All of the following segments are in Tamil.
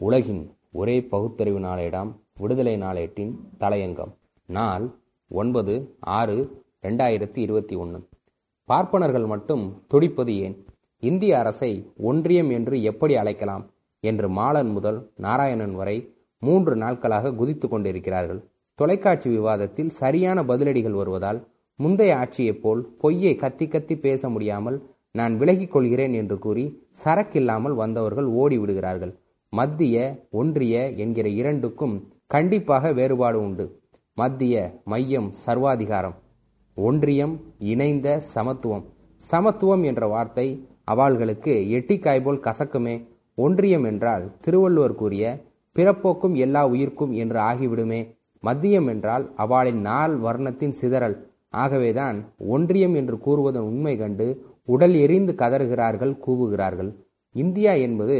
உலகின் ஒரே பகுத்தறிவு நாளேடாம் விடுதலை நாளேட்டின் தலையங்கம். நாள் ஒன்பது ஆறு ரெண்டாயிரத்தி இருபத்தி ஒன்று பார்ப்பனர்கள் மட்டும் துடிப்பது ஏன்? இந்திய அரசை ஒன்றியம் என்று எப்படி அழைக்கலாம்? என்று மாலன் முதல் நாராயணன் வரை மூன்று நாட்களாக குதித்து கொண்டிருக்கிறார்கள். தொலைக்காட்சி விவாதத்தில் சரியான பதிலடிகள் வருவதால் முந்தைய ஆட்சியைப் போல் பொய்யை கத்தி கத்தி பேச முடியாமல் நான் விலகிக் கொள்கிறேன் என்று கூறி சரக்கில்லாமல் வந்தவர்கள் ஓடி விடுகிறார்கள் மத்திய ஒன்றிய என்கிற இரண்டுக்கும் கண்டிப்பாக வேறுபாடு உண்டு. மத்திய மையம் சர்வாதிகாரம். ஒன்றியம் இணைந்த சமத்துவம். சமத்துவம் என்ற வார்த்தை அவள்களுக்கு எட்டிக்காய் போல் கசக்குமே. ஒன்றியம் என்றால் திருவள்ளுவர் கூறிய பிறப்போக்கும் எல்லா உயிர்க்கும் என்று ஆகிவிடுமே. மத்தியம் என்றால் அவளின் நாள் வர்ணத்தின் சிதறல். ஆகவேதான் ஒன்றியம் என்று கூறுவதன் உண்மை கண்டு உடல் எரிந்து கதறுகிறார்கள் கூவுகிறார்கள். இந்தியா என்பது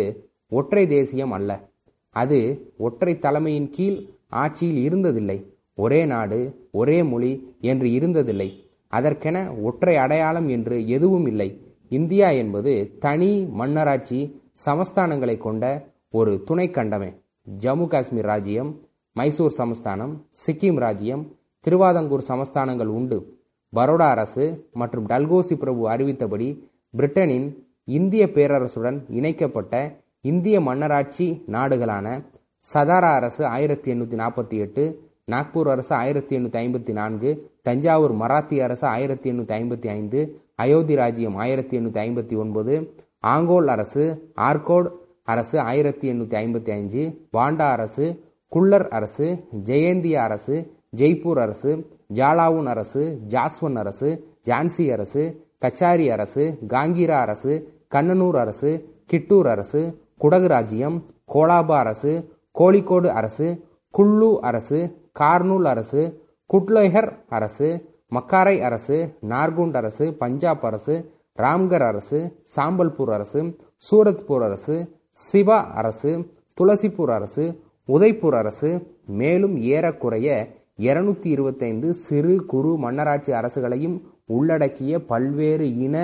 ஒற்றை தேசியம் அல்ல. அது ஒற்றை தலைமையின் கீழ் ஆட்சியில் இருந்ததில்லை. ஒரே நாடு ஒரே மொழி என்று இருந்ததில்லை. அதற்கென ஒற்றை அடையாளம் என்று எதுவும் இல்லை. இந்தியா என்பது தனி மன்னராட்சி சமஸ்தானங்களை கொண்ட ஒரு துணை கண்டமே. ஜம்மு காஷ்மீர் ராஜ்யம் மைசூர் சமஸ்தானம் சிக்கிம் ராஜ்யம் திருவாதங்கூர் சமஸ்தானங்கள் உண்டு. பரோடா அரசு மற்றும் டல்கோசி பிரபு அறிவித்தபடி பிரிட்டனின் இந்திய பேரரசுடன் இணைக்கப்பட்ட இந்திய மன்னராட்சி நாடுகளான சதாரா அரசு ஆயிரத்தி எண்ணூற்றி நாற்பத்தி எட்டு நாக்பூர் அரசு ஆயிரத்தி எண்ணூற்றி ஐம்பத்தி நான்கு தஞ்சாவூர் மராத்திய அரசு ஆயிரத்தி எண்ணூற்றி ஐம்பத்தி ஐந்து அயோத்தி ராஜ்யம் ஆயிரத்தி எண்ணூற்றி ஐம்பத்தி ஒன்பது ஆங்கோல் அரசு ஆர்கோட் அரசு ஆயிரத்தி எண்ணூற்றி ஐம்பத்தி அஞ்சு பாண்டா அரசு குள்ளர் அரசு ஜெயந்திய அரசு ஜெய்ப்பூர் அரசு ஜாலாவுன் அரசு ஜாஸ்வன் அரசு ஜான்சி அரசு கச்சாரி அரசு காங்கிரா அரசு கண்ணனூர் அரசு கிட்டூர் அரசு குடகு ராஜ்யம் கோலாபா அரசு கோழிக்கோடு அரசு குள்ளு அரசு கார்னூல் அரசு குட்லோஹர் அரசு மக்காரை அரசு நார்குண்ட் அரசு பஞ்சாப் அரசு ராம்கர் அரசு சாம்பல்பூர் அரசு சூரத்பூர் அரசு சிவா அரசு துளசிப்பூர் அரசு உதய்பூர் அரசு மேலும் ஏறக்குறைய இருநூத்தி இருபத்தைந்து சிறு குறு மன்னராட்சி அரசுகளையும் உள்ளடக்கிய பல்வேறு இன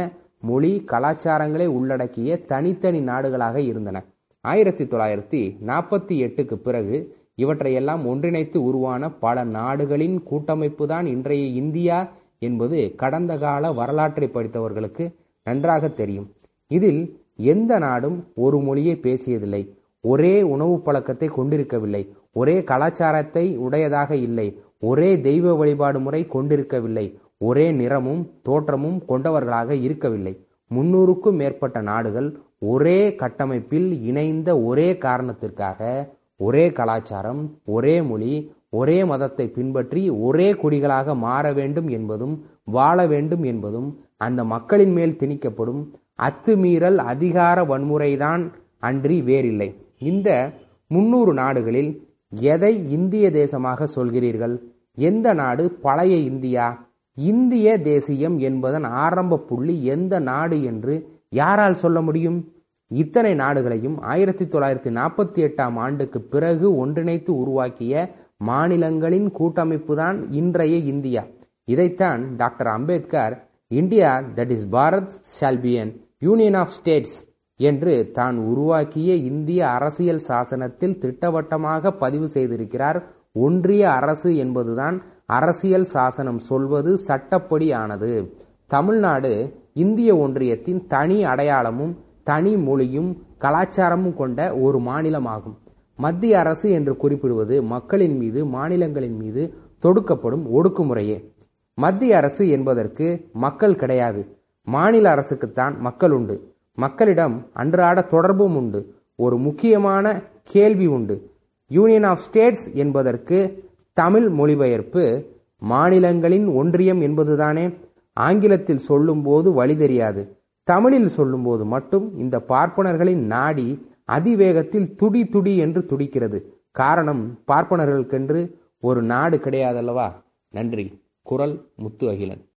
மொழி கலாச்சாரங்களை உள்ளடக்கிய தனித்தனி நாடுகளாக இருந்தன. ஆயிரத்தி தொள்ளாயிரத்தி நாற்பத்தி எட்டுக்கு பிறகு இவற்றையெல்லாம் ஒன்றிணைத்து உருவான பல நாடுகளின் கூட்டமைப்பு தான் இன்றைய இந்தியா என்பது கடந்த கால வரலாற்றை படித்தவர்களுக்கு நன்றாக தெரியும். இதில் எந்த நாடும் ஒரு மொழியை பேசியதில்லை. ஒரே உணவு பழக்கத்தை கொண்டிருக்கவில்லை. ஒரே கலாச்சாரத்தை உடையதாக இல்லை. ஒரே தெய்வ வழிபாடு முறை கொண்டிருக்கவில்லை. ஒரே நிறமும் தோற்றமும் கொண்டவர்களாக இருக்கவில்லை. முன்னூறுக்கும் மேற்பட்ட நாடுகள் ஒரே கட்டமைப்பில் இணைந்த ஒரே காரணத்திற்காக ஒரே கலாச்சாரம் ஒரே மொழி ஒரே மதத்தை பின்பற்றி ஒரே குடிகளாக மாற வேண்டும் என்பதும் வாழ வேண்டும் என்பதும் அந்த மக்களின் மேல் திணிக்கப்படும் அத்துமீறல் அதிகார வன்முறைதான் அன்றி வேறில்லை. இந்த முன்னூறு நாடுகளில் எதை இந்திய தேசமாக சொல்கிறீர்கள்? எந்த நாடு பழைய இந்தியா? இந்திய தேசியம் என்பதன் ஆரம்ப புள்ளி எந்த நாடு என்று யாரால் சொல்ல முடியும்? இத்தனை நாடுகளையும் ஆயிரத்தி தொள்ளாயிரத்தி நாற்பத்தி எட்டாம் ஆண்டுக்கு பிறகு ஒன்றிணைத்து உருவாக்கிய மாநிலங்களின் கூட்டமைப்பு தான் இன்றைய இந்தியா. இதைத்தான் doctor Ambedkar India that is Bharat shall be a union of states என்று தான் உருவாக்கிய இந்திய அரசியல் சாசனத்தில் திட்டவட்டமாக பதிவு செய்திருக்கிறார் ஒன்றிய அரசு என்பதுதான் அரசியல் சாசனம் சொல்வது சட்டப்படி ஆனது தமிழ்நாடு இந்திய ஒன்றியத்தின் தனி அடையாளமும் தனி மொழியும் கலாச்சாரமும் கொண்ட ஒரு மாநிலமாகும். மத்திய அரசு என்று குறிப்பிடுவது மக்களின் மீது மாநிலங்களின் மீது தொடுக்கப்படும் ஒடுக்குமுறையே. மத்திய அரசு என்பதற்கு மக்கள் கிடையாது. மாநில அரசுக்குத்தான் மக்கள் உண்டு. மக்களிடம் அன்றாட தொடர்பும் உண்டு. ஒரு முக்கியமான கேள்வி உண்டு. யூனியன் ஆஃப் ஸ்டேட்ஸ் என்பதற்கு தமிழ் மொழிபெயர்ப்பு மாநிலங்களின் ஒன்றியம் என்பதுதானே? ஆங்கிலத்தில் சொல்லும்போது வழி தெரியாது. தமிழில் சொல்லும்போது மட்டும் இந்த பார்ப்பனர்களின் நாடி அதிவேகத்தில் துடி துடி என்று துடிக்கிறது. காரணம் பார்ப்பனர்களுக்கென்று ஒரு நாடு கிடையாதல்லவா? நன்றி. குரல் முத்து அகிலன்.